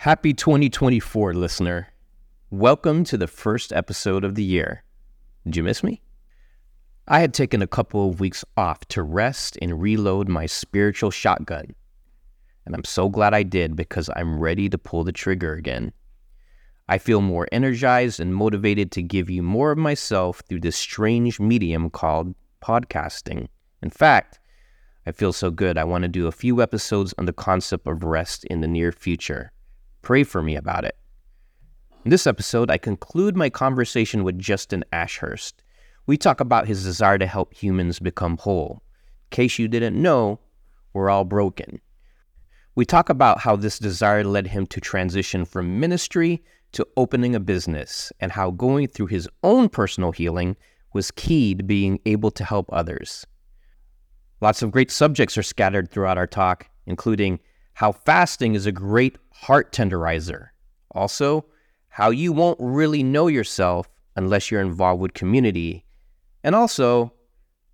Happy 2024, listener. Welcome to the first episode of the year. Did you miss me? I had taken a couple of weeks off to rest and reload my spiritual shotgun. And I'm so glad I did because I'm ready to pull the trigger again. I feel more energized and motivated to give you more of myself through this strange medium called podcasting. In fact, I feel so good, I want to do a few episodes on the concept of rest in the near future. Pray for me about it. In this episode, I conclude my conversation with Justin Ashurst. We talk about his desire to help humans become whole. In case you didn't know, we're all broken. We talk about how this desire led him to transition from ministry to opening a business and how going through his own personal healing was key to being able to help others. Lots of great subjects are scattered throughout our talk, including how fasting is a great heart tenderizer. Also, how you won't really know yourself unless you're involved with community. And also,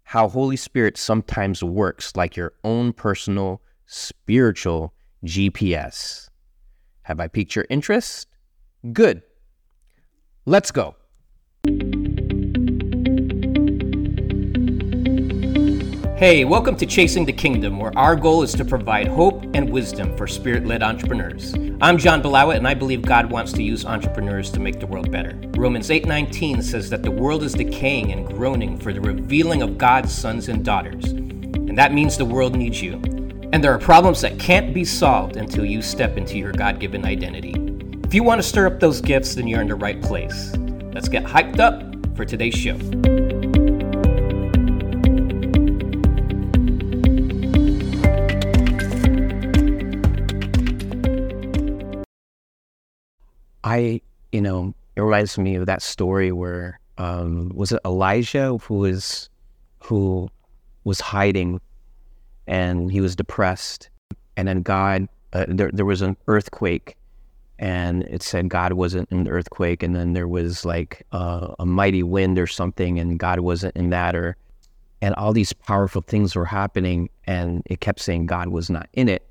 how Holy Spirit sometimes works like your own personal spiritual GPS. Have I piqued your interest? Good. Let's go. Hey, welcome to Chasing the Kingdom, where our goal is to provide hope and wisdom for spirit led entrepreneurs. I'm John Balawit, and I believe God wants to use entrepreneurs to make the world better. Romans 8:19 says that the world is decaying and groaning for the revealing of God's sons and daughters. And that means the world needs you. And there are problems that can't be solved until you step into your God given identity. If you want to stir up those gifts, then you're in the right place. Let's get hyped up for today's show. I, you know, it reminds me of that story where um, was it Elijah who was who was hiding and he was depressed, and then God, uh, there there was an earthquake, and it said God wasn't in the earthquake, and then there was like uh, a mighty wind or something, and God wasn't in that, or and all these powerful things were happening, and it kept saying God was not in it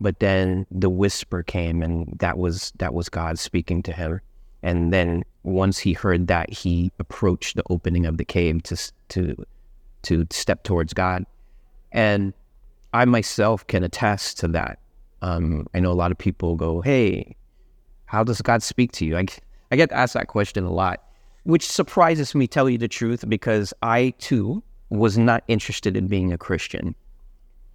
but then the whisper came and that was that was god speaking to him. And then once he heard that he approached the opening of the cave to to to step towards god. And i myself can attest to that. Um, i know a lot of people go hey how does god speak to you? I, I get asked that question a lot which surprises me tell you the truth because i too was not interested in being a christian.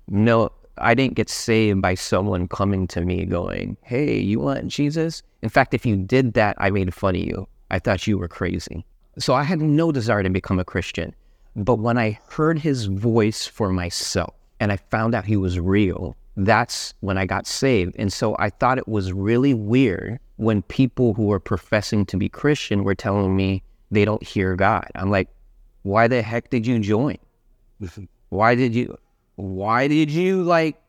No I didn't get saved by someone coming to me going, Hey, you want Jesus? In fact, if you did that, I made fun of you. I thought you were crazy. So I had no desire to become a Christian. But when I heard his voice for myself and I found out he was real, that's when I got saved. And so I thought it was really weird when people who were professing to be Christian were telling me they don't hear God. I'm like, why the heck did you join? why did you? Why did you like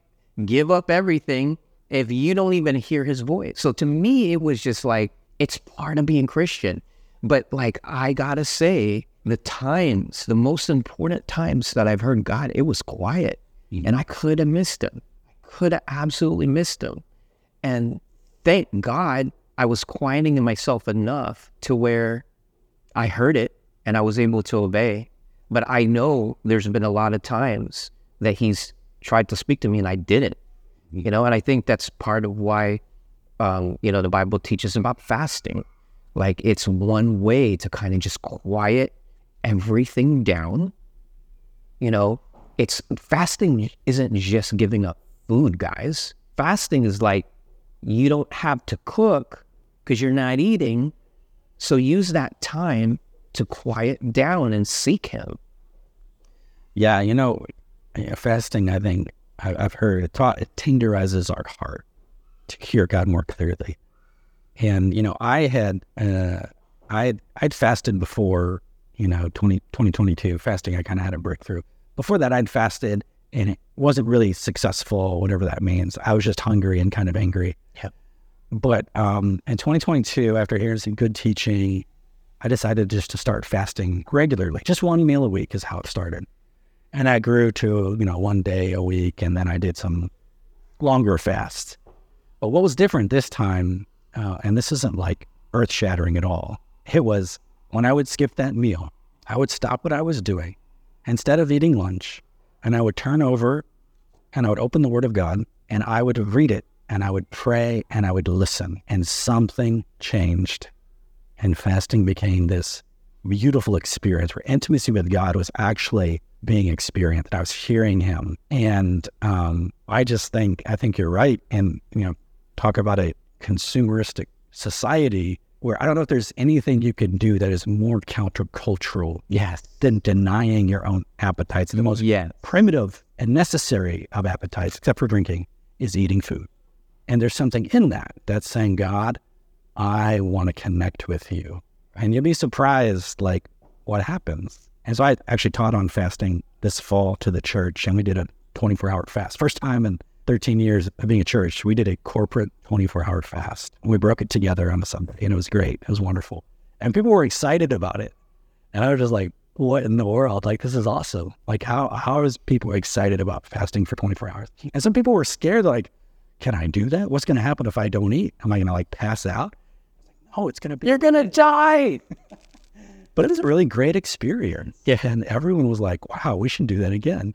give up everything if you don't even hear his voice? So to me, it was just like, it's part of being Christian. But like, I gotta say, the times, the most important times that I've heard God, it was quiet. Mm-hmm. And I could have missed him. I could have absolutely missed him. And thank God I was quieting myself enough to where I heard it and I was able to obey. But I know there's been a lot of times that he's tried to speak to me and I didn't. You know, and I think that's part of why um, you know, the Bible teaches about fasting. Like it's one way to kind of just quiet everything down. You know, it's fasting isn't just giving up food, guys. Fasting is like you don't have to cook because you're not eating. So use that time to quiet down and seek Him. Yeah, you know, fasting, I think I, have heard it taught, it tenderizes our heart to hear God more clearly. And, you know, I had, uh, I I'd fasted before, you know, 20, 2022 fasting. I kind of had a breakthrough. Before that, I'd fasted and it wasn't really successful, whatever that means. I was just hungry and kind of angry. Yeah. But um, in 2022, after hearing some good teaching, I decided just to start fasting regularly. Just one meal a week is how it started. And I grew to, you know, one day a week. And then I did some longer fasts. But what was different this time, uh, and this isn't like earth shattering at all, it was when I would skip that meal, I would stop what I was doing instead of eating lunch, and I would turn over and I would open the Word of God and I would read it and I would pray and I would listen, and something changed. And fasting became this beautiful experience where intimacy with God was actually being experienced. I was hearing Him, and um, I just think I think you're right. And you know, talk about a consumeristic society where I don't know if there's anything you can do that is more countercultural Yes. than denying your own appetites. The most Yes. primitive and necessary of appetites, except for drinking, is eating food. And there's something in that that's saying, God, I want to connect with you. And you'll be surprised, like, what happens. And so I actually taught on fasting this fall to the church, and we did a 24 hour fast. First time in 13 years of being a church, we did a corporate 24 hour fast. We broke it together on a Sunday, and it was great. It was wonderful. And people were excited about it. And I was just like, what in the world? Like, this is awesome. Like, how how is people excited about fasting for 24 hours? And some people were scared, like, can I do that? What's going to happen if I don't eat? Am I going to like pass out? No, it's going to be. You're gonna die. But it was a really great experience. Yeah. And everyone was like, wow, we should do that again.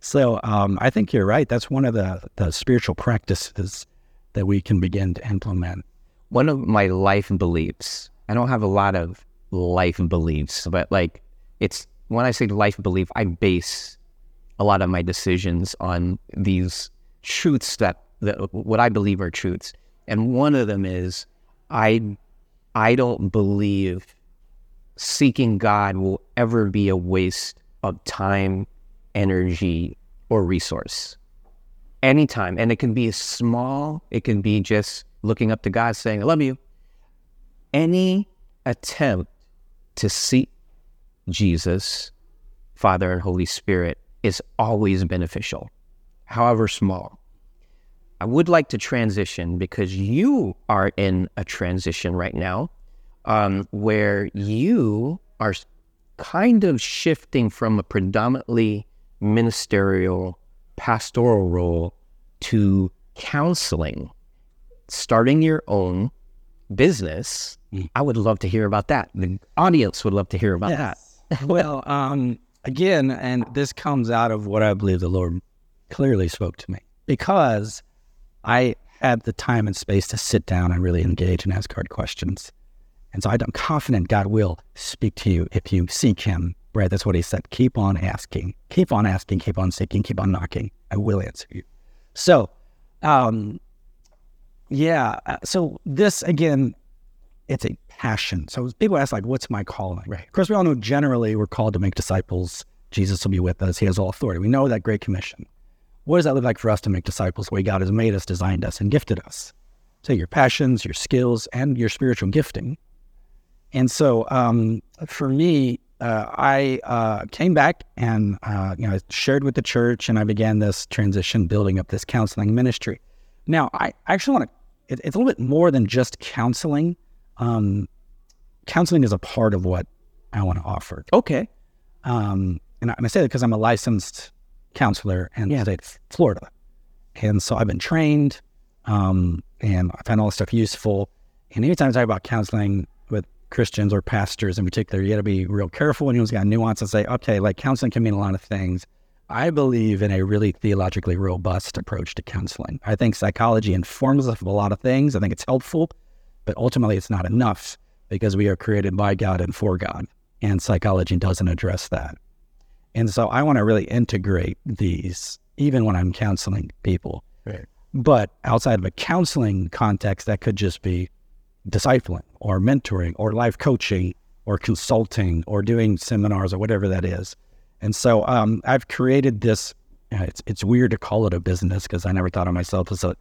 So um, I think you're right. That's one of the, the spiritual practices that we can begin to implement. One of my life beliefs. I don't have a lot of life and beliefs, but like it's when I say life and belief, I base a lot of my decisions on these truths that, that what I believe are truths. And one of them is I I don't believe seeking God will ever be a waste of time, energy, or resource. Anytime. And it can be small, it can be just looking up to God saying, I love you. Any attempt to seek Jesus, Father, and Holy Spirit is always beneficial, however small. I would like to transition because you are in a transition right now um, where you are kind of shifting from a predominantly ministerial, pastoral role to counseling, starting your own business. Mm. I would love to hear about that. The audience would love to hear about that. well, um, again, and this comes out of what I believe the Lord clearly spoke to me because I had the time and space to sit down and really engage and ask hard questions. And so I'm confident God will speak to you if you seek Him. Right? That's what He said. Keep on asking, keep on asking, keep on seeking, keep on knocking. I will answer you. So, um, yeah. uh, So this again, it's a passion. So people ask like, "What's my calling?" Right. Of course, we all know generally we're called to make disciples. Jesus will be with us. He has all authority. We know that Great Commission. What does that look like for us to make disciples? The way God has made us, designed us, and gifted us. So your passions, your skills, and your spiritual gifting. And so um, for me, uh, I uh, came back and uh, you know shared with the church, and I began this transition, building up this counseling ministry. Now, I actually want to. it's a little bit more than just counseling. Um, counseling is a part of what I want to offer. Okay. Um, and, I, and I say that because I'm a licensed counselor in Yeah. the state of Florida. And so I've been trained um, and I find all this stuff useful. And anytime I talk about counseling with Christians or pastors in particular, you got to be real careful when you've got nuance and say, okay, like counseling can mean a lot of things. I believe in a really theologically robust approach to counseling. I think psychology informs us of a lot of things. I think it's helpful, but ultimately it's not enough because we are created by God and for God. And psychology doesn't address that. And so I want to really integrate these, even when I'm counseling people. Right. But outside of a counseling context, that could just be discipling or mentoring or life coaching or consulting or doing seminars or whatever that is. And so um, I've created this. uh, It's it's weird to call it a business because I never thought of myself as a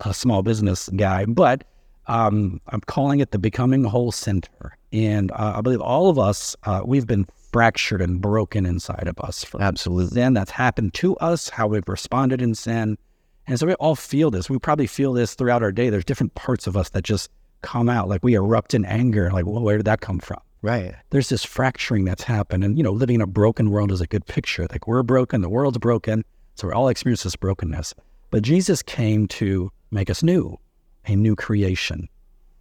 a small business guy, but um, I'm calling it the Becoming Whole Center. And uh, I believe all of us uh, we've been fractured and broken inside of us for Absolutely. sin that's happened to us, how we've responded in sin. And so we all feel this. We probably feel this throughout our day. There's different parts of us that just come out, like we erupt in anger. Like, well, where did that come from? Right. There's this fracturing that's happened. And, you know, living in a broken world is a good picture. Like, we're broken, the world's broken. So we're all experience this brokenness. But Jesus came to make us new. a new creation.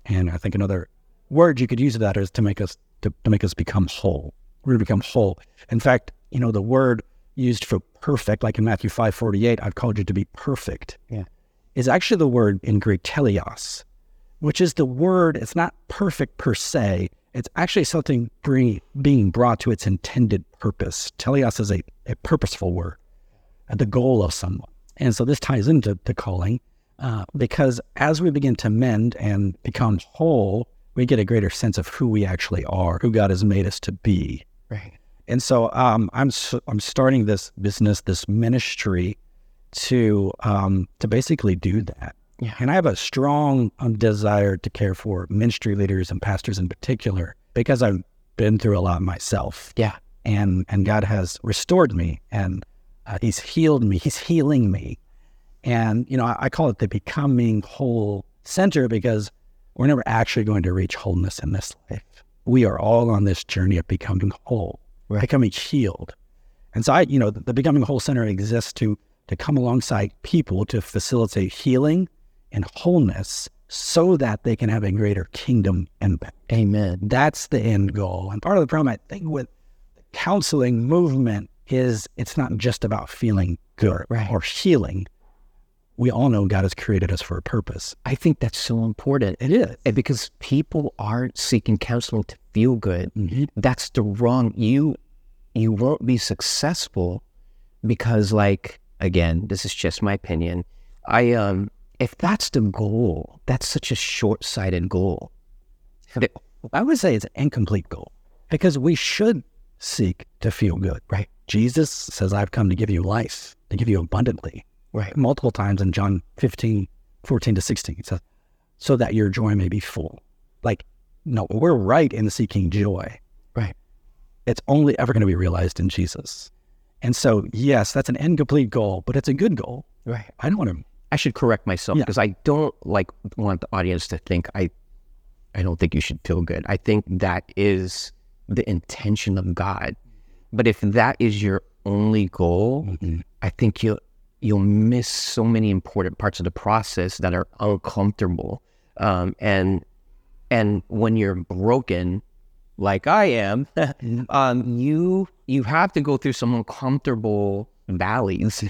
And I think another word you could use of that is to make us to, to make us become whole. We're to become whole. In fact, you know, the word used for perfect, like in Matthew five forty eight, I've called you to be perfect. Yeah. Is actually the word in Greek teleos, which is the word, it's not perfect per se. It's actually something bring, being brought to its intended purpose. Teleos is a, a purposeful word, the goal of someone. And so this ties into the calling uh, because as we begin to mend and become whole, we get a greater sense of who we actually are, who God has made us to be. Right. And so um, I'm I'm starting this business, this ministry, to um, to basically do that. Yeah. And I have a strong um, desire to care for ministry leaders and pastors in particular because I've been through a lot myself. Yeah. And and God has restored me and uh, He's healed me. He's healing me. And you know, I, I call it the becoming whole center because we're never actually going to reach wholeness in this life. We are all on this journey of becoming whole, Right. becoming healed. And so I, you know, the, the Becoming Whole Center exists to to come alongside people to facilitate healing and wholeness so that they can have a greater kingdom impact. Amen. That's the end goal. And part of the problem I think with the counseling movement is it's not just about feeling good Right. or healing. We all know God has created us for a purpose. I think that's so important. It is. And because people aren't seeking counseling to feel good. That's the wrong you you won't be successful because like again, this is just my opinion. I um if that's the goal, that's such a short-sighted goal. I would say it's an incomplete goal because we should seek to feel good. Right. Jesus says, I've come to give you life, to give you abundantly. Right. Multiple times in John 15, 14 to 16, it says, so that your joy may be full. Like, no, we're right in seeking joy. Right. It's only ever going to be realized in Jesus. And so, yes, that's an incomplete goal, but it's a good goal. Right. I don't want to I should correct myself Yeah. because I don't like want the audience to think I I don't think you should feel good. I think that is the intention of God. But if that is your only goal, mm-hmm. I think you you'll miss so many important parts of the process that are uncomfortable. Um, and and when you're broken, like I am, um, you you have to go through some uncomfortable valleys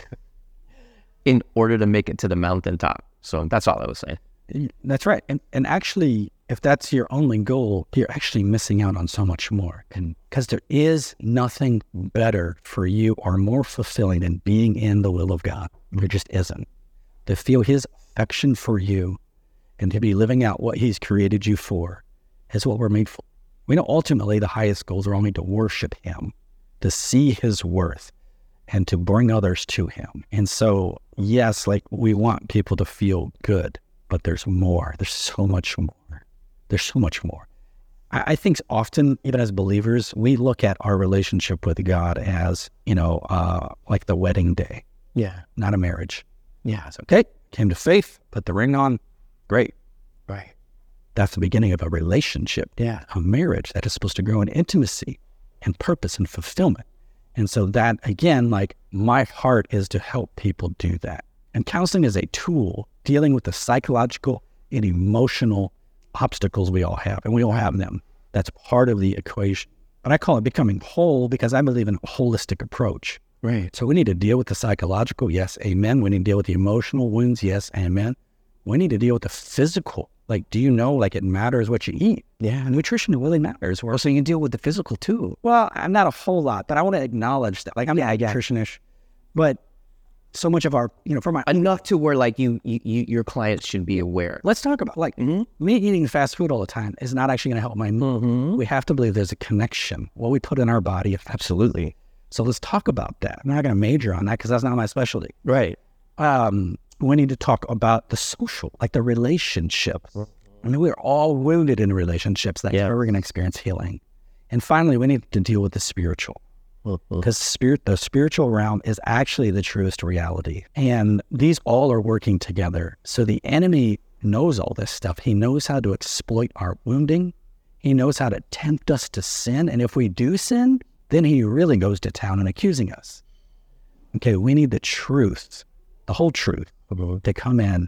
in order to make it to the mountaintop. So that's all I was saying. That's right. And and actually, if that's your only goal, you're actually missing out on so much more. And because there is nothing better for you or more fulfilling than being in the will of God. There just isn't. To feel his affection for you and to be living out what he's created you for is what we're made for. We know ultimately the highest goals are only to worship him, to see his worth, and to bring others to him. And so, yes, like we want people to feel good, but there's more. There's so much more. There's so much more. I, I think often, even as believers, we look at our relationship with God as, you know, uh, like the wedding day, Yeah. not a marriage. Yeah. It's okay. Came to faith, put the ring on. Great. Right. That's the beginning of a relationship, Yeah. a marriage that is supposed to grow in intimacy and purpose and fulfillment. And so that again, like my heart is to help people do that. And counseling is a tool dealing with the psychological and emotional obstacles we all have, and we all have them. That's part of the equation. But I call it becoming whole because I believe in a holistic approach. Right. So we need to deal with the psychological, yes, amen. We need to deal with the emotional wounds, yes, amen. We need to deal with the physical. Like, do you know, like it matters what you eat? Yeah. Nutrition really matters. We're So you can deal with the physical too. well, I'm not a whole lot, but I want to acknowledge that. Like, I'm Yeah, not it. nutritionish, but so much of our, you know, for my, Enough to where like you, you, you your clients should be aware. let's talk about like Mhm. me eating fast food all the time is not actually going to help my mood. Mm-hmm. We have to believe there's a connection. What we put in our body. Absolutely. So let's talk about that. I'm not going to major on that because that's not my specialty. Right. um, we need to talk about the social, like the relationship. I mean, we're all wounded in relationships. That's Yeah. where we're going to experience healing. And finally, we need to deal with the spiritual Mm-hmm. because spirit, the spiritual realm is actually the truest reality. And these all are working together. So the enemy knows all this stuff. He knows how to exploit our wounding. He knows how to tempt us to sin. And if we do sin, then he really goes to town and accusing us. Okay, we need the truth, the whole truth, mm-hmm. to come in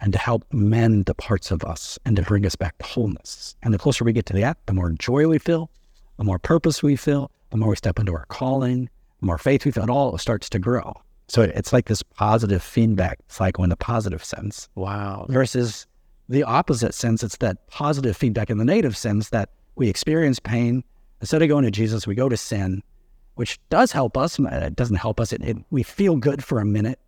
and to help mend the parts of us and to bring us back to wholeness. And the closer we get to that, the more joy we feel, the more purpose we feel, the more we step into our calling, the more faith we feel, it all starts to grow. So it's like this positive feedback cycle in the positive sense. Wow. Versus the opposite sense, it's that positive feedback in the negative sense that we experience pain. Instead of going to Jesus, we go to sin, which does help us. It doesn't help us. It, it, we feel good for a minute,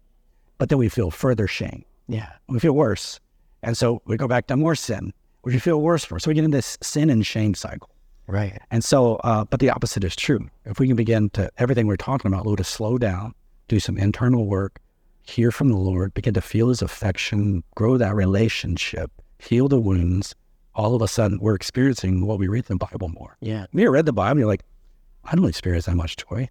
but then we feel further shame. Yeah. We feel worse. And so we go back to more sin, which we feel worse for. So we get in this sin and shame cycle. Right. And so, uh, but the opposite is true. If we can begin to, everything we're talking about, Lord, to slow down, do some internal work, hear from the Lord, begin to feel his affection, grow that relationship, heal the wounds, all of a sudden we're experiencing what we read in the Bible more. Yeah. When you read the Bible, you're like, I don't experience that much joy.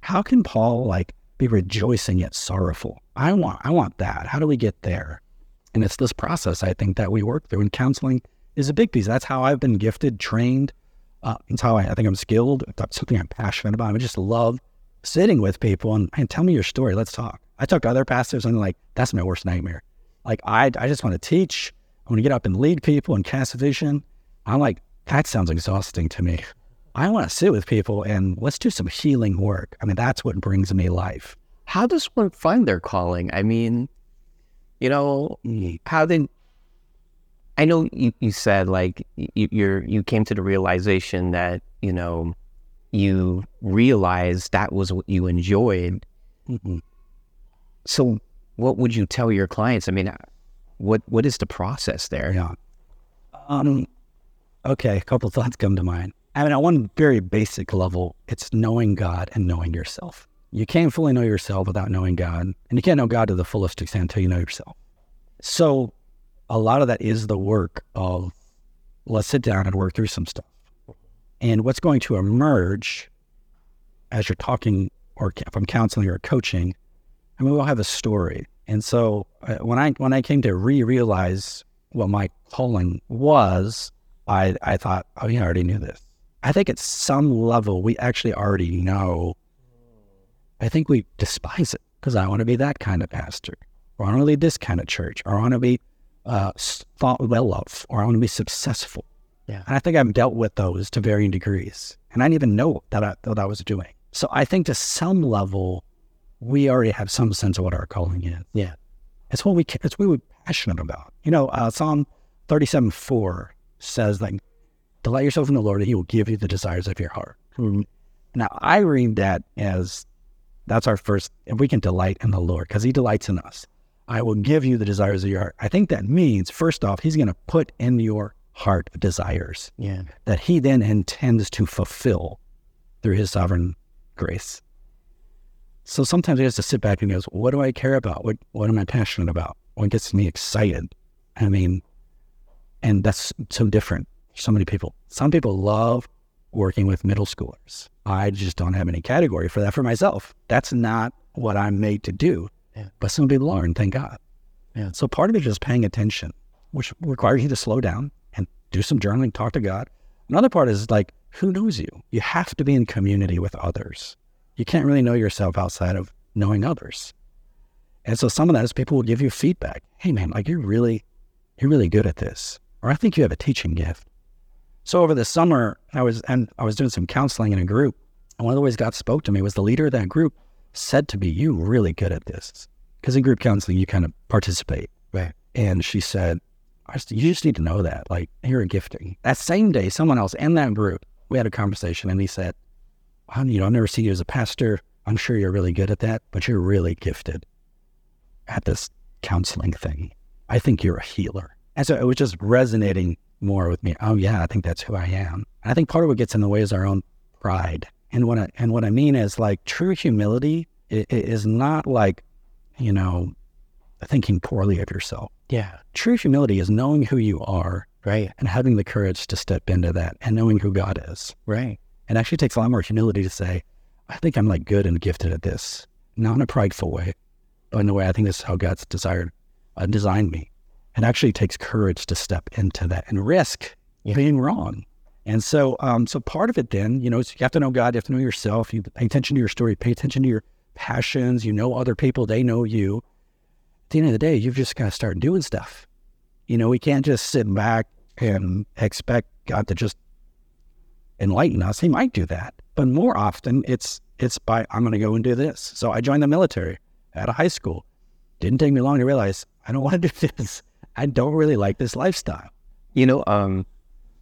How can Paul like be rejoicing yet sorrowful? I want I want that. How do we get there? And it's this process I think that we work through. And counseling is a big piece. That's how I've been gifted, trained. Uh, it's how I, I think I'm skilled. That's something I'm passionate about. I just love sitting with people and, and tell me your story. Let's talk. I talk to other pastors and I'm like, that's my worst nightmare. Like I I just want to teach. I want to get up and lead people and cast vision. I'm like, that sounds exhausting to me. I want to sit with people and let's do some healing work. I mean, that's what brings me life. How does one find their calling? I mean, you know, how did I know you, you said like you, you're you came to the realization that you know you realized that was what you enjoyed. Mm-hmm. So, what would you tell your clients? I mean, what what is the process there? Yeah. Um. Okay, a couple thoughts come to mind. I mean, at one very basic level, it's knowing God and knowing yourself. You can't fully know yourself without knowing God, and you can't know God to the fullest extent until you know yourself. So, a lot of that is the work of let's sit down and work through some stuff. And what's going to emerge as you're talking, or from counseling or coaching, I mean, we all have a story. And so, uh, when I when I came to re-realize what my calling was, I I thought, oh yeah, I already knew this. I think at some level we actually already know. I think we despise it because I want to be that kind of pastor, or I want to lead this kind of church, or I want to be uh, thought well of, or I want to be successful. Yeah. And I think I've dealt with those to varying degrees, and I didn't even know that I, that I was doing. So I think to some level, we already have some sense of what our calling is. Yeah. It's what we it's what we're passionate about. You know, uh, Psalm thirty-seven four says like, "Delight yourself in the Lord, and He will give you the desires of your heart." Now, I read that as that's our first. If we can delight in the Lord, because He delights in us, I will give you the desires of your heart. I think that means first off, He's going to put in your heart desires Yeah. that He then intends to fulfill through His sovereign grace. So sometimes he has to sit back and goes, "What do I care about? What what am I passionate about? What gets me excited?" I mean, and that's so different. So many people. Some people love working with middle schoolers. I just don't have any category for that for myself. That's not what I'm made to do. Yeah. But some people are, and thank God. Yeah. So part of it is just paying attention, which requires you to slow down and do some journaling, talk to God. Another part is like, who knows you? You have to be in community with others. You can't really know yourself outside of knowing others. And so some of that is people will give you feedback. Hey man, like you're really, you're really good at this. Or I think you have a teaching gift. So over the summer, I was and I was doing some counseling in a group. And one of the ways God spoke to me was the leader of that group said to me, You really good at this. Because in group counseling you kind of participate. Right. And she said, I just, you just need to know that. Like you're a gifting. That same day, someone else in that group, we had a conversation and he said, well, you know, I've never seen you as a pastor. I'm sure you're really good at that, but you're really gifted at this counseling thing. I think you're a healer. And so it was just resonating more with me. Oh yeah, I think that's who I am. And I think part of what gets in the way is our own pride. And what I, and what I mean is like true humility is not like, you know, thinking poorly of yourself. Yeah. True humility is knowing who you are Right. and having the courage to step into that and knowing who God is. Right. It actually takes a lot more humility to say, I think I'm like good and gifted at this, not in a prideful way, but in a way I think this is how God's desired, uh, designed me. It actually takes courage to step into that and risk Yeah. being wrong. And so, um, so part of it then, you know, you have to know God, you have to know yourself, you pay attention to your story, pay attention to your passions, you know other people, they know you. At the end of the day, you've just got to start doing stuff. You know, we can't just sit back and expect God to just enlighten us. He might do that, but more often it's it's by I'm going to go and do this. So I joined the military at a high school. Didn't take me long to realize I don't want to do this. I don't really like this lifestyle. You know, um,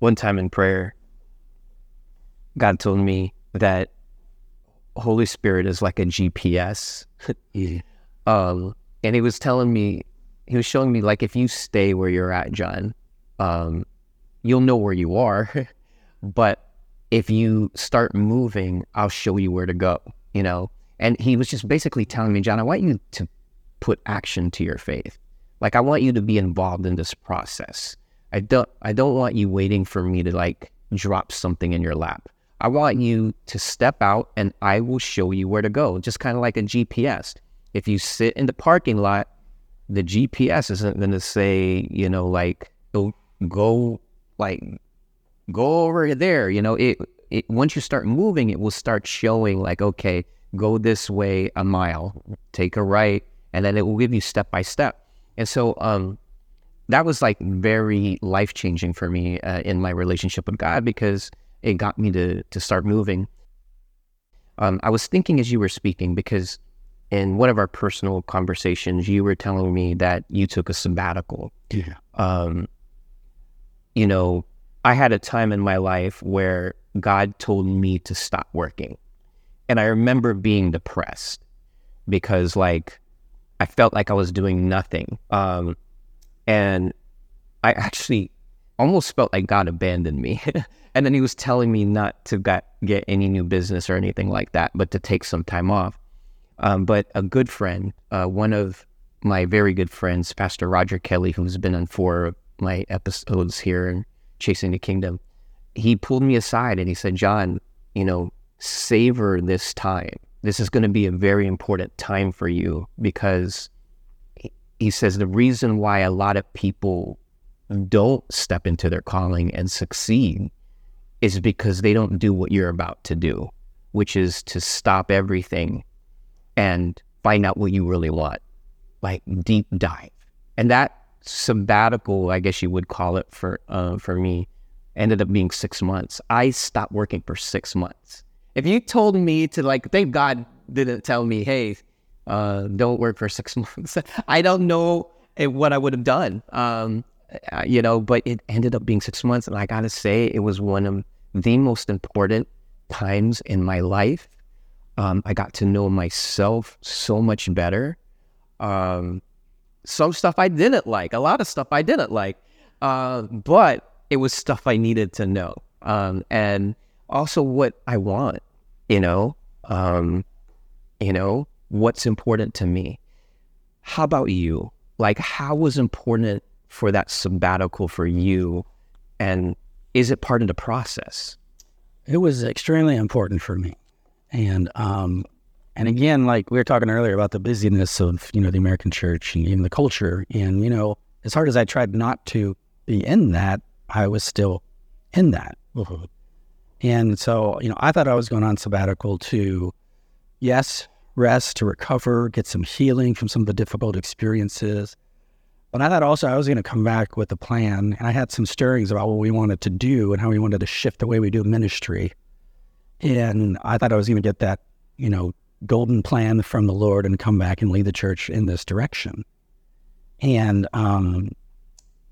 one time in prayer, God told me that Holy Spirit is like a GPS. Yeah. um, and he was telling me, he was showing me like if you stay where you're at, John, um, you'll know where you are. but if you start moving, I'll show you where to go. You know, and he was just basically telling me, John, I want you to put action to your faith. Like I want you to be involved in this process. I don't I don't want you waiting for me to like drop something in your lap. I want you to step out and I will show you where to go. Just kind of like a GPS. If you sit in the parking lot, the GPS isn't going to say, you know, like go, go like go over there, you know, it, it once you start moving, it will start showing like okay, go this way a mile, take a right, and then it will give you step by step. And so um that was like very life changing for me uh, in my relationship with God because it got me to to start moving. Um, I was thinking as you were speaking because in one of our personal conversations, you were telling me that you took a sabbatical. Yeah. Um, you know, I had a time in my life where God told me to stop working, and I remember being depressed because like I felt like I was doing nothing. Um, and I actually almost felt like God abandoned me. and then he was telling me not to get, get any new business or anything like that, but to take some time off. Um, but a good friend, uh, one of my very good friends, Pastor Roger Kelly, who's been on four of my episodes here in Chasing the Kingdom, he pulled me aside and he said, John, you know, savor this time. This is going to be a very important time for you because he says the reason why a lot of people don't step into their calling and succeed is because they don't do what you're about to do, which is to stop everything and find out what you really want, like deep dive. And that sabbatical, I guess you would call it for uh, for me, ended up being six months. I stopped working for six months. If you told me to like, thank God didn't tell me, hey, uh, don't work for six months. I don't know what I would have done, um, uh, you know, but it ended up being six months. And I got to say, it was one of the most important times in my life. Um, I got to know myself so much better. Um, some stuff I didn't like, a lot of stuff I didn't like, uh, but it was stuff I needed to know. Um, and also what I want, you know, um, you know, what's important to me. How about you? Like, how was important for that sabbatical for you? And is it part of the process? It was extremely important for me. And, um, and again, like we were talking earlier about the busyness of, you know, the American church and even the culture. And, you know, as hard as I tried not to be in that, I was still in that. Mm-hmm. And so, you know, I thought I was going on sabbatical to, yes, rest, to recover, get some healing from some of the difficult experiences. But I thought also I was going to come back with a plan, and I had some stirrings about what we wanted to do and how we wanted to shift the way we do ministry. And I thought I was going to get that, you know, golden plan from the Lord and come back and lead the church in this direction. And um,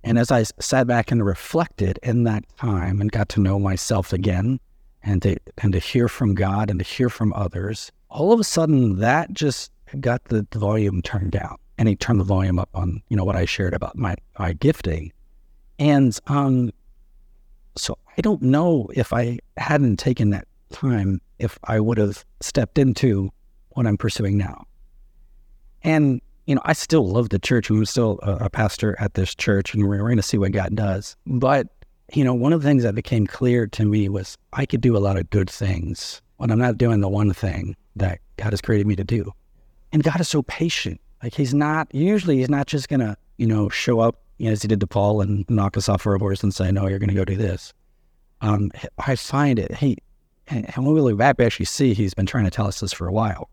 and as I sat back and reflected in that time and got to know myself again, and to and to hear from God and to hear from others, all of a sudden that just got the, volume turned down and he turned the volume up on you know what I shared about my my gifting. And um so I don't know if I hadn't taken that time if I would have stepped into what I'm pursuing now. And you know I still love the church I'm still a, a pastor at this church and we're, we're going to see what God does. But you know one of the things that became clear to me was I could do a lot of good things when I'm not doing the one thing that God has created me to do. And God is so patient. Like he's not usually he's not just gonna, you know, show up you know, as he did to Paul and knock us off our horse and say, No, you're gonna go do this. Um, I find it, he and when we look back, we actually see he's been trying to tell us this for a while.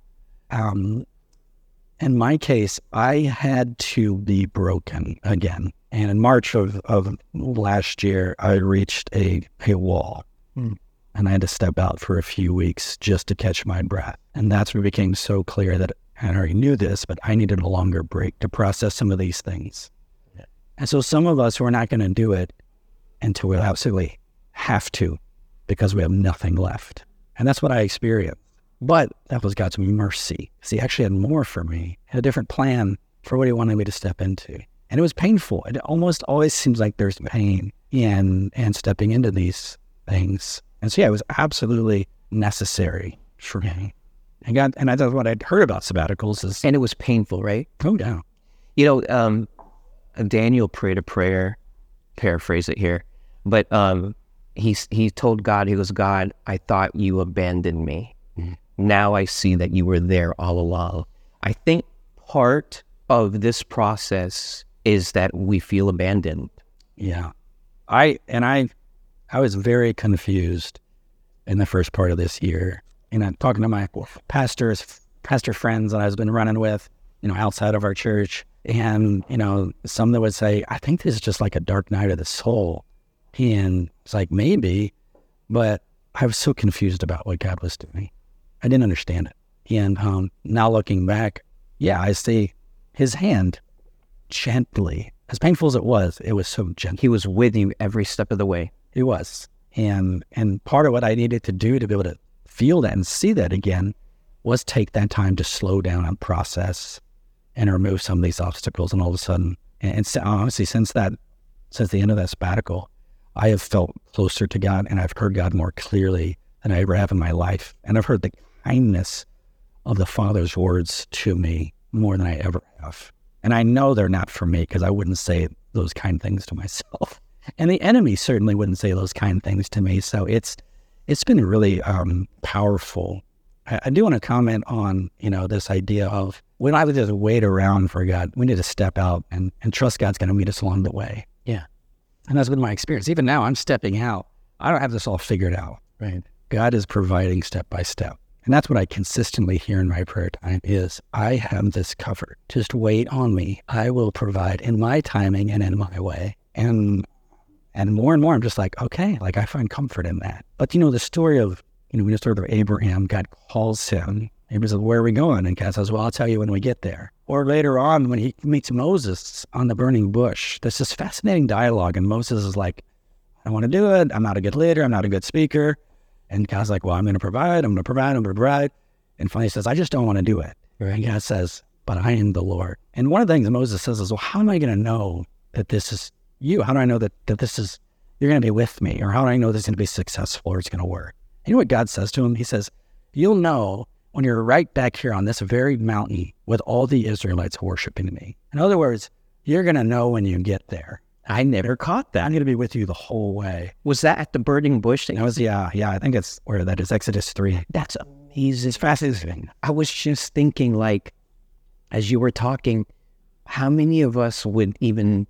Um, in my case, I had to be broken again. And in March of, of last year, I reached a, a wall. Hmm. And I had to step out for a few weeks just to catch my breath. And that's when it became so clear that I already knew this, but I needed a longer break to process some of these things. Yeah. And so some of us were not going to do it until we absolutely have to because we have nothing left. And that's what I experienced. But that was God's mercy. See, he actually had more for me, had a different plan for what he wanted me to step into. And it was painful. It almost always seems like there's pain in and stepping into these things. And so yeah, it was absolutely necessary for me. And God and that's what I'd heard about sabbaticals is And it was painful, right? oh yeah. You know, um, Daniel prayed a prayer, paraphrase it here, but um, he, he told God, he goes, God, I thought you abandoned me. Mhm. Now I see that you were there all along. I think part of this process is that we feel abandoned. Yeah. I and I I was very confused in the first part of this year. And I'm talking to my pastors, pastor friends that I've been running with, you know, outside of our church. And, you know, some that would say, I think this is just like a dark night of the soul. And it's like, maybe, but I was so confused about what God was doing. I didn't understand it. And um, now looking back, yeah, I see his hand gently, as painful as it was, it was so gentle. He was with you every step of the way. It was. And and part of what I needed to do to be able to feel that and see that again was take that time to slow down and process and remove some of these obstacles. And all of a sudden, and, and so- honestly, since that, since the end of that sabbatical, I have felt closer to God and I've heard God more clearly than I ever have in my life. And I've heard the kindness of the Father's words to me more than I ever have. And I know they're not for me because I wouldn't say those kind things to myself. And the enemy certainly wouldn't say those kind things to me. So it's it's been really um, powerful. I, I do want to comment on you know this idea of we don't have to just wait around for God. We need to step out and, and trust God's going to meet us along the way. Yeah. And that's been my experience. Even now, I'm stepping out. I don't have this all figured out. Right. God is providing step by step. And that's what I consistently hear in my prayer time is I have this covered. Just wait on me. I will provide in my timing and in my way. And and more and more I'm just like, okay, like I find comfort in that. But you know, the story of you know, we just heard of Abraham, God calls him. Abraham says, Where are we going? And God says, Well, I'll tell you when we get there. Or later on when he meets Moses on the burning bush, there's this fascinating dialogue, and Moses is like, I don't want to do it. I'm not a good leader. I'm not a good speaker. And God's like, well, I'm going to provide. I'm going to provide. I'm going to provide. And finally he says, I just don't want to do it. And God says, but I am the Lord. And one of the things Moses says is, well, how am I going to know that this is you? How do I know that, that this is, you're going to be with me? Or how do I know this is going to be successful or it's going to work? You know what God says to him? He says, you'll know when you're right back here on this very mountain with all the Israelites worshiping me. In other words, you're going to know when you get there. I never caught that. I'm going to be with you the whole way. Was that at the burning bush? Thing? That was yeah, yeah. I think it's where that is Exodus three. That's amazing. It's fascinating. I was just thinking, like, as you were talking, how many of us would even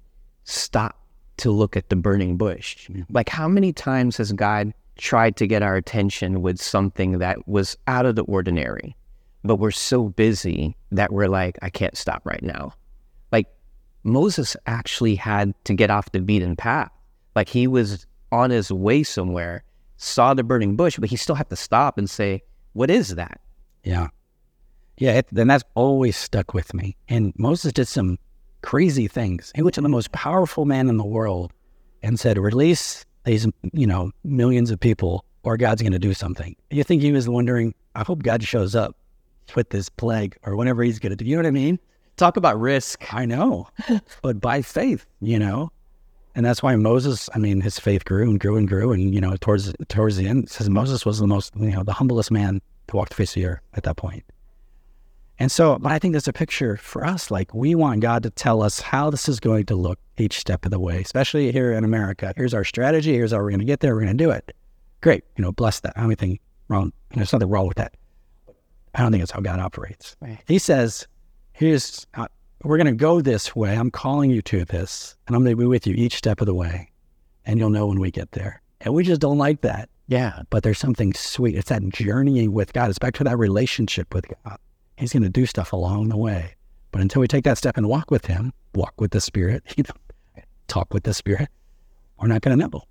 stop to look at the burning bush? Like, how many times has God tried to get our attention with something that was out of the ordinary, but we're so busy that we're like, I can't stop right now. Like, Moses actually had to get off the beaten path. Like, he was on his way somewhere, saw the burning bush, but he still had to stop and say, What is that? Yeah, yeah. It, then that's always stuck with me. And Moses did some crazy things. He went to the most powerful man in the world and said, "Release these, you know, millions of people, or God's going to do something." You think he was wondering? I hope God shows up with this plague or whatever He's going to do. You know what I mean? Talk about risk. I know, but by faith, you know. And that's why Moses, I mean, his faith grew and grew and grew. And, you know, towards towards the end, it says Moses was the most, you know, the humblest man to walk the face of the earth at that point. And so, but I think there's a picture for us. Like, we want God to tell us how this is going to look each step of the way, especially here in America. Here's our strategy. Here's how we're going to get there. We're going to do it. Great. You know, bless that. I don't think wrong. There's nothing wrong with that. I don't think it's how God operates. Right. He says, here's, uh, we're going to go this way. I'm calling you to this, and I'm going to be with you each step of the way, and you'll know when we get there. And we just don't like that. Yeah. But there's something sweet. It's that journeying with God. It's back to that relationship with God. He's going to do stuff along the way. But until we take that step and walk with Him, walk with the Spirit, you know, talk with the Spirit, we're not going to know.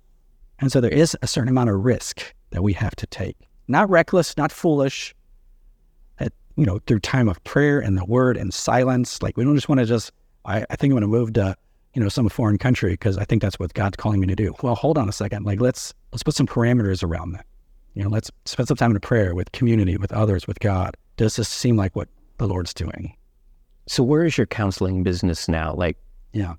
And so there is a certain amount of risk that we have to take. Not reckless, not foolish. That, you know, through time of prayer and the word and silence. Like we don't just want to just, I, I think I'm going to move to, you know, some foreign country because I think that's what God's calling me to do. Well, hold on a second. Like let's let's put some parameters around that. You know, let's spend some time in prayer with community, with others, with God. Does this seem like what the Lord's doing? So where is your counseling business now? Like, Yeah.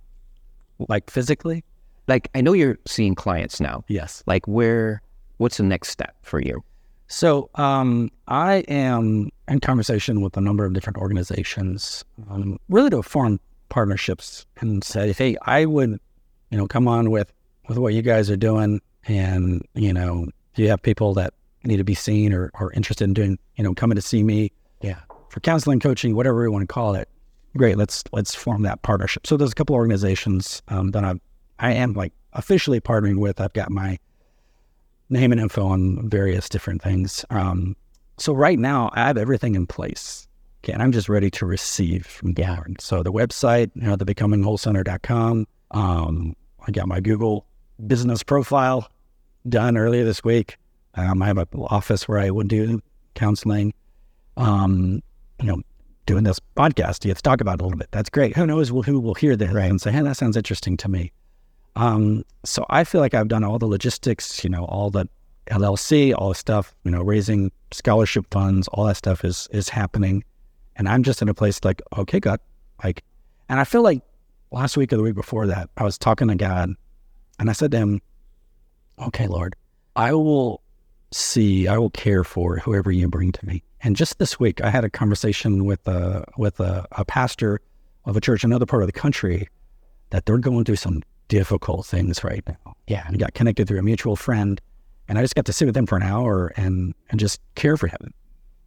Like physically? like I know you're seeing clients now. Yes. Like where? What's the next step for you? So um, I am in conversation with a number of different organizations, um, really to form partnerships and say, hey, I would, you know, come on with with what you guys are doing, and you know, you have people that need to be seen or are interested in doing, you know, coming to see me, Yeah. for counseling, coaching, whatever we want to call it. Great, let's let's form that partnership. So there's a couple organizations um, that I I am like officially partnering with. I've got my name and info on various different things. Um, so right now I have everything in place. Okay, and I'm just ready to receive from the Yeah. Lord. So the website, you know, the becomingwholecenter.com. Um, I got my Google business profile done earlier this week. Um, I have an office where I would do counseling. Um, you know, doing this podcast, you have to talk about it a little bit. That's great. Who knows who will hear this and say, hey, that sounds interesting to me. Um, so I feel like I've done all the logistics, you know, all the LLC, all the stuff, you know, raising scholarship funds, all that stuff is is happening. And I'm just in a place like, okay, God, like, and I feel like last week or the week before that, I was talking to God and I said to him, okay, Lord, I will see, I will care for whoever you bring to me. And just this week, I had a conversation with a with a, a pastor of a church in another part of the country that they're going through some difficult things right now. Yeah. And got connected through a mutual friend, and I just got to sit with him for an hour and and just care for him.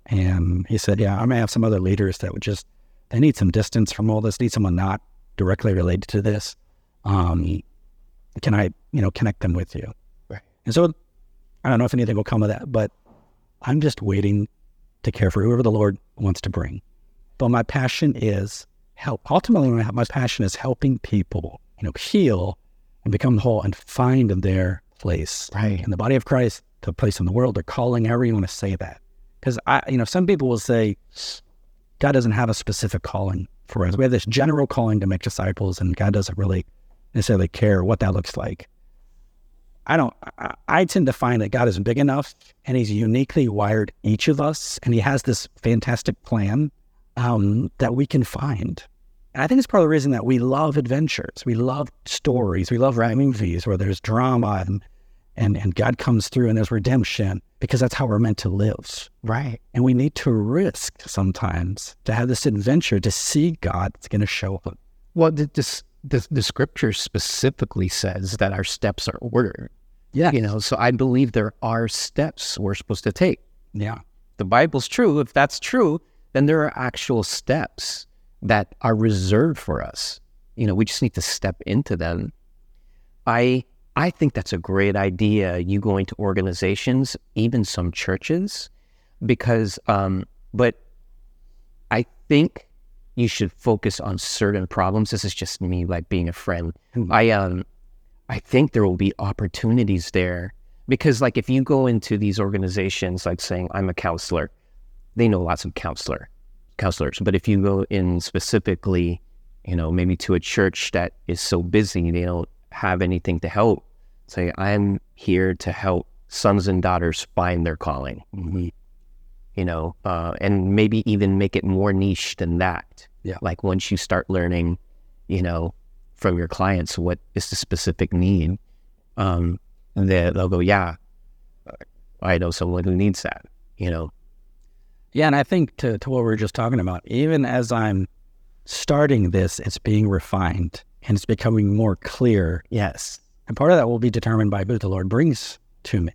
And he said, "Yeah, I may have some other leaders that would just they need some distance from all this, need someone not directly related to this. Um, can I, you know, connect them with you?" Right. And so I don't know if anything will come of that, but I'm just waiting to care for whoever the Lord wants to bring. But my passion is help. Ultimately, my, passion is helping people, you know, heal and become whole and find their place Right. in the body of Christ, the place in the world, their calling, however you want to say that. Because I, you know, some people will say God doesn't have a specific calling for us. We have this general calling to make disciples, and God doesn't really necessarily care what that looks like. I don't. I, I tend to find that God is big enough, and He's uniquely wired each of us, and He has this fantastic plan um, that we can find. And I think it's part of the reason that we love adventures. We love stories. We love movies where there's drama and and and God comes through and there's redemption because that's how we're meant to live. Right. And we need to risk sometimes to have this adventure to see God that's going to show up. Well, this, the the scripture specifically says that our steps are ordered. Yeah. You know, so I believe there are steps we're supposed to take. Yeah. The Bible's true. If that's true, then there are actual steps that are reserved for us. You know, we just need to step into them. I I think that's a great idea. You going to organizations, even some churches, because um, but I think you should focus on certain problems. This is just me, like being a friend. Hmm. I um, I think there will be opportunities there because, like, if you go into these organizations, like saying I'm a counselor, they know lots of counselor counselors. But if you go in specifically, you know, maybe to a church that is so busy they don't have anything to help, say I'm here to help sons and daughters find their calling. You know, uh, and maybe even make it more niche than that. Yeah. Like once you start learning, you know, from your clients what is the specific need, um, and then they'll go, yeah, I know someone who needs that. You know, Yeah, and I think to, to what we were just talking about, even as I'm starting this, it's being refined and it's becoming more clear. yes, And part of that will be determined by who the Lord brings to me.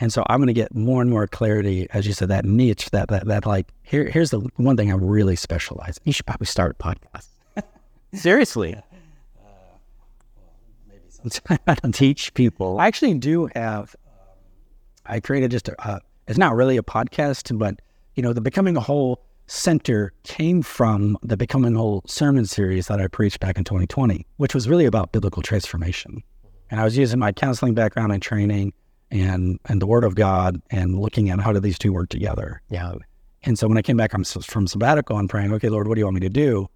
And so I'm going to get more and more clarity, as you said, that niche, that that that like here here's the one thing I'm really specializing. you should probably start a podcast. Seriously, I don't teach people. I actually do have. I created just a. Uh, it's not really a podcast, but you know, the becoming a whole center came from the Becoming a Whole sermon series that I preached back in 2020, which was really about biblical transformation. And I was using my counseling background and training and and the Word of God and looking at how do these two work together. Yeah. And so when I came back from sabbatical and praying, okay, Lord, what do you want me to do?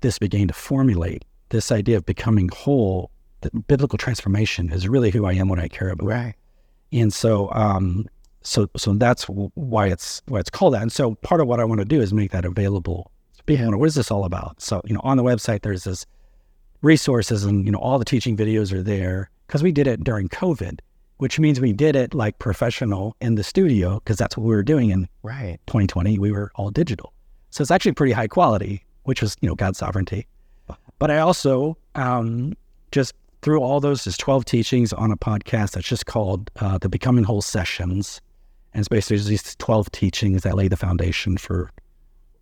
This began to formulate this idea of becoming whole. That biblical transformation is really who I am, what I care about. Right. And so, um, so so that's why it's why it's called that. And so part of what I want to do is make that available. People, what is this all about? So you know, on the website there's this resources, and you know, all the teaching videos are there because we did it during COVID, which means we did it like professional in the studio because that's what we were doing in right 2020. We were all digital, so it's actually pretty high quality, which was you know God's sovereignty. But I also um, just through all those, there's 12 teachings on a podcast that's just called uh, the Becoming Whole Sessions. And it's basically these 12 teachings that lay the foundation for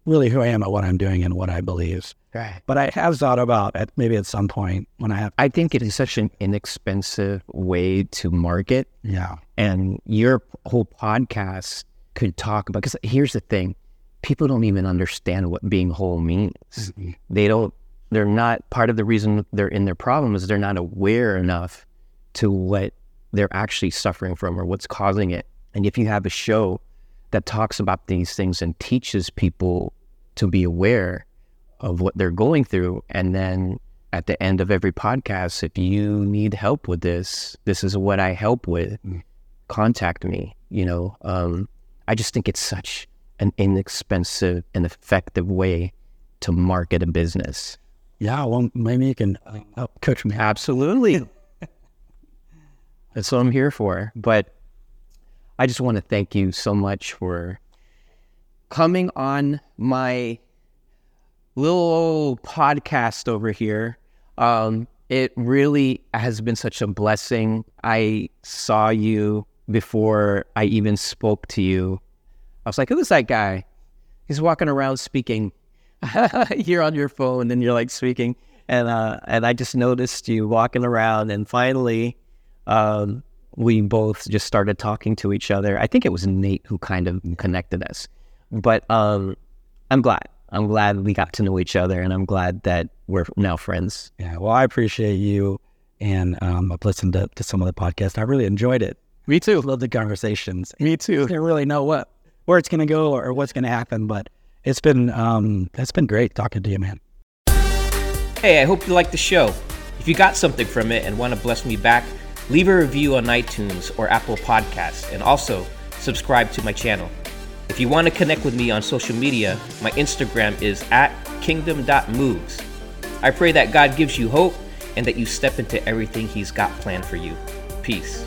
really who I am and what I'm doing and what I believe. Right. But I have thought about at maybe at some point when I have. I think it is such an inexpensive way to market. Yeah. And your whole podcast could talk about, because here's the thing people don't even understand what being whole means. Mm-hmm. They don't, they're not, part of the reason they're in their problem is they're not aware enough to what they're actually suffering from or what's causing it. And if you have a show that talks about these things and teaches people to be aware of what they're going through, and then at the end of every podcast, if you need help with this, this is what I help with. Mm. Contact me. You know, um, I just think it's such an inexpensive and effective way to market a business. Yeah, well, maybe you can uh, help coach me. Absolutely. That's what I'm here for. But I just want to thank you so much for coming on my little podcast over here. Um, it really has been such a blessing. I saw you before I even spoke to you. I was like, who is that guy? He's walking around speaking. you're on your phone and you're like speaking. And uh, and I just noticed you walking around and finally um, we both just started talking to each other. I think it was Nate who kind of connected us. But um, I'm glad. I'm glad we got to know each other, and I'm glad that we're now friends. Yeah. Well, I appreciate you, and um, I've listened to, to some of the podcast. I really enjoyed it. Me too. Love the conversations. Me too. I don't really know what where it's going to go or, or what's going to happen, but it's been um, it's been great talking to you, man. Hey, I hope you liked the show. If you got something from it and want to bless me back Leave a review on iTunes or Apple Podcasts, and also subscribe to my channel. If you want to connect with me on social media, my Instagram is at kingdom.moves. I pray that God gives you hope and that you step into everything He's got planned for you. Peace.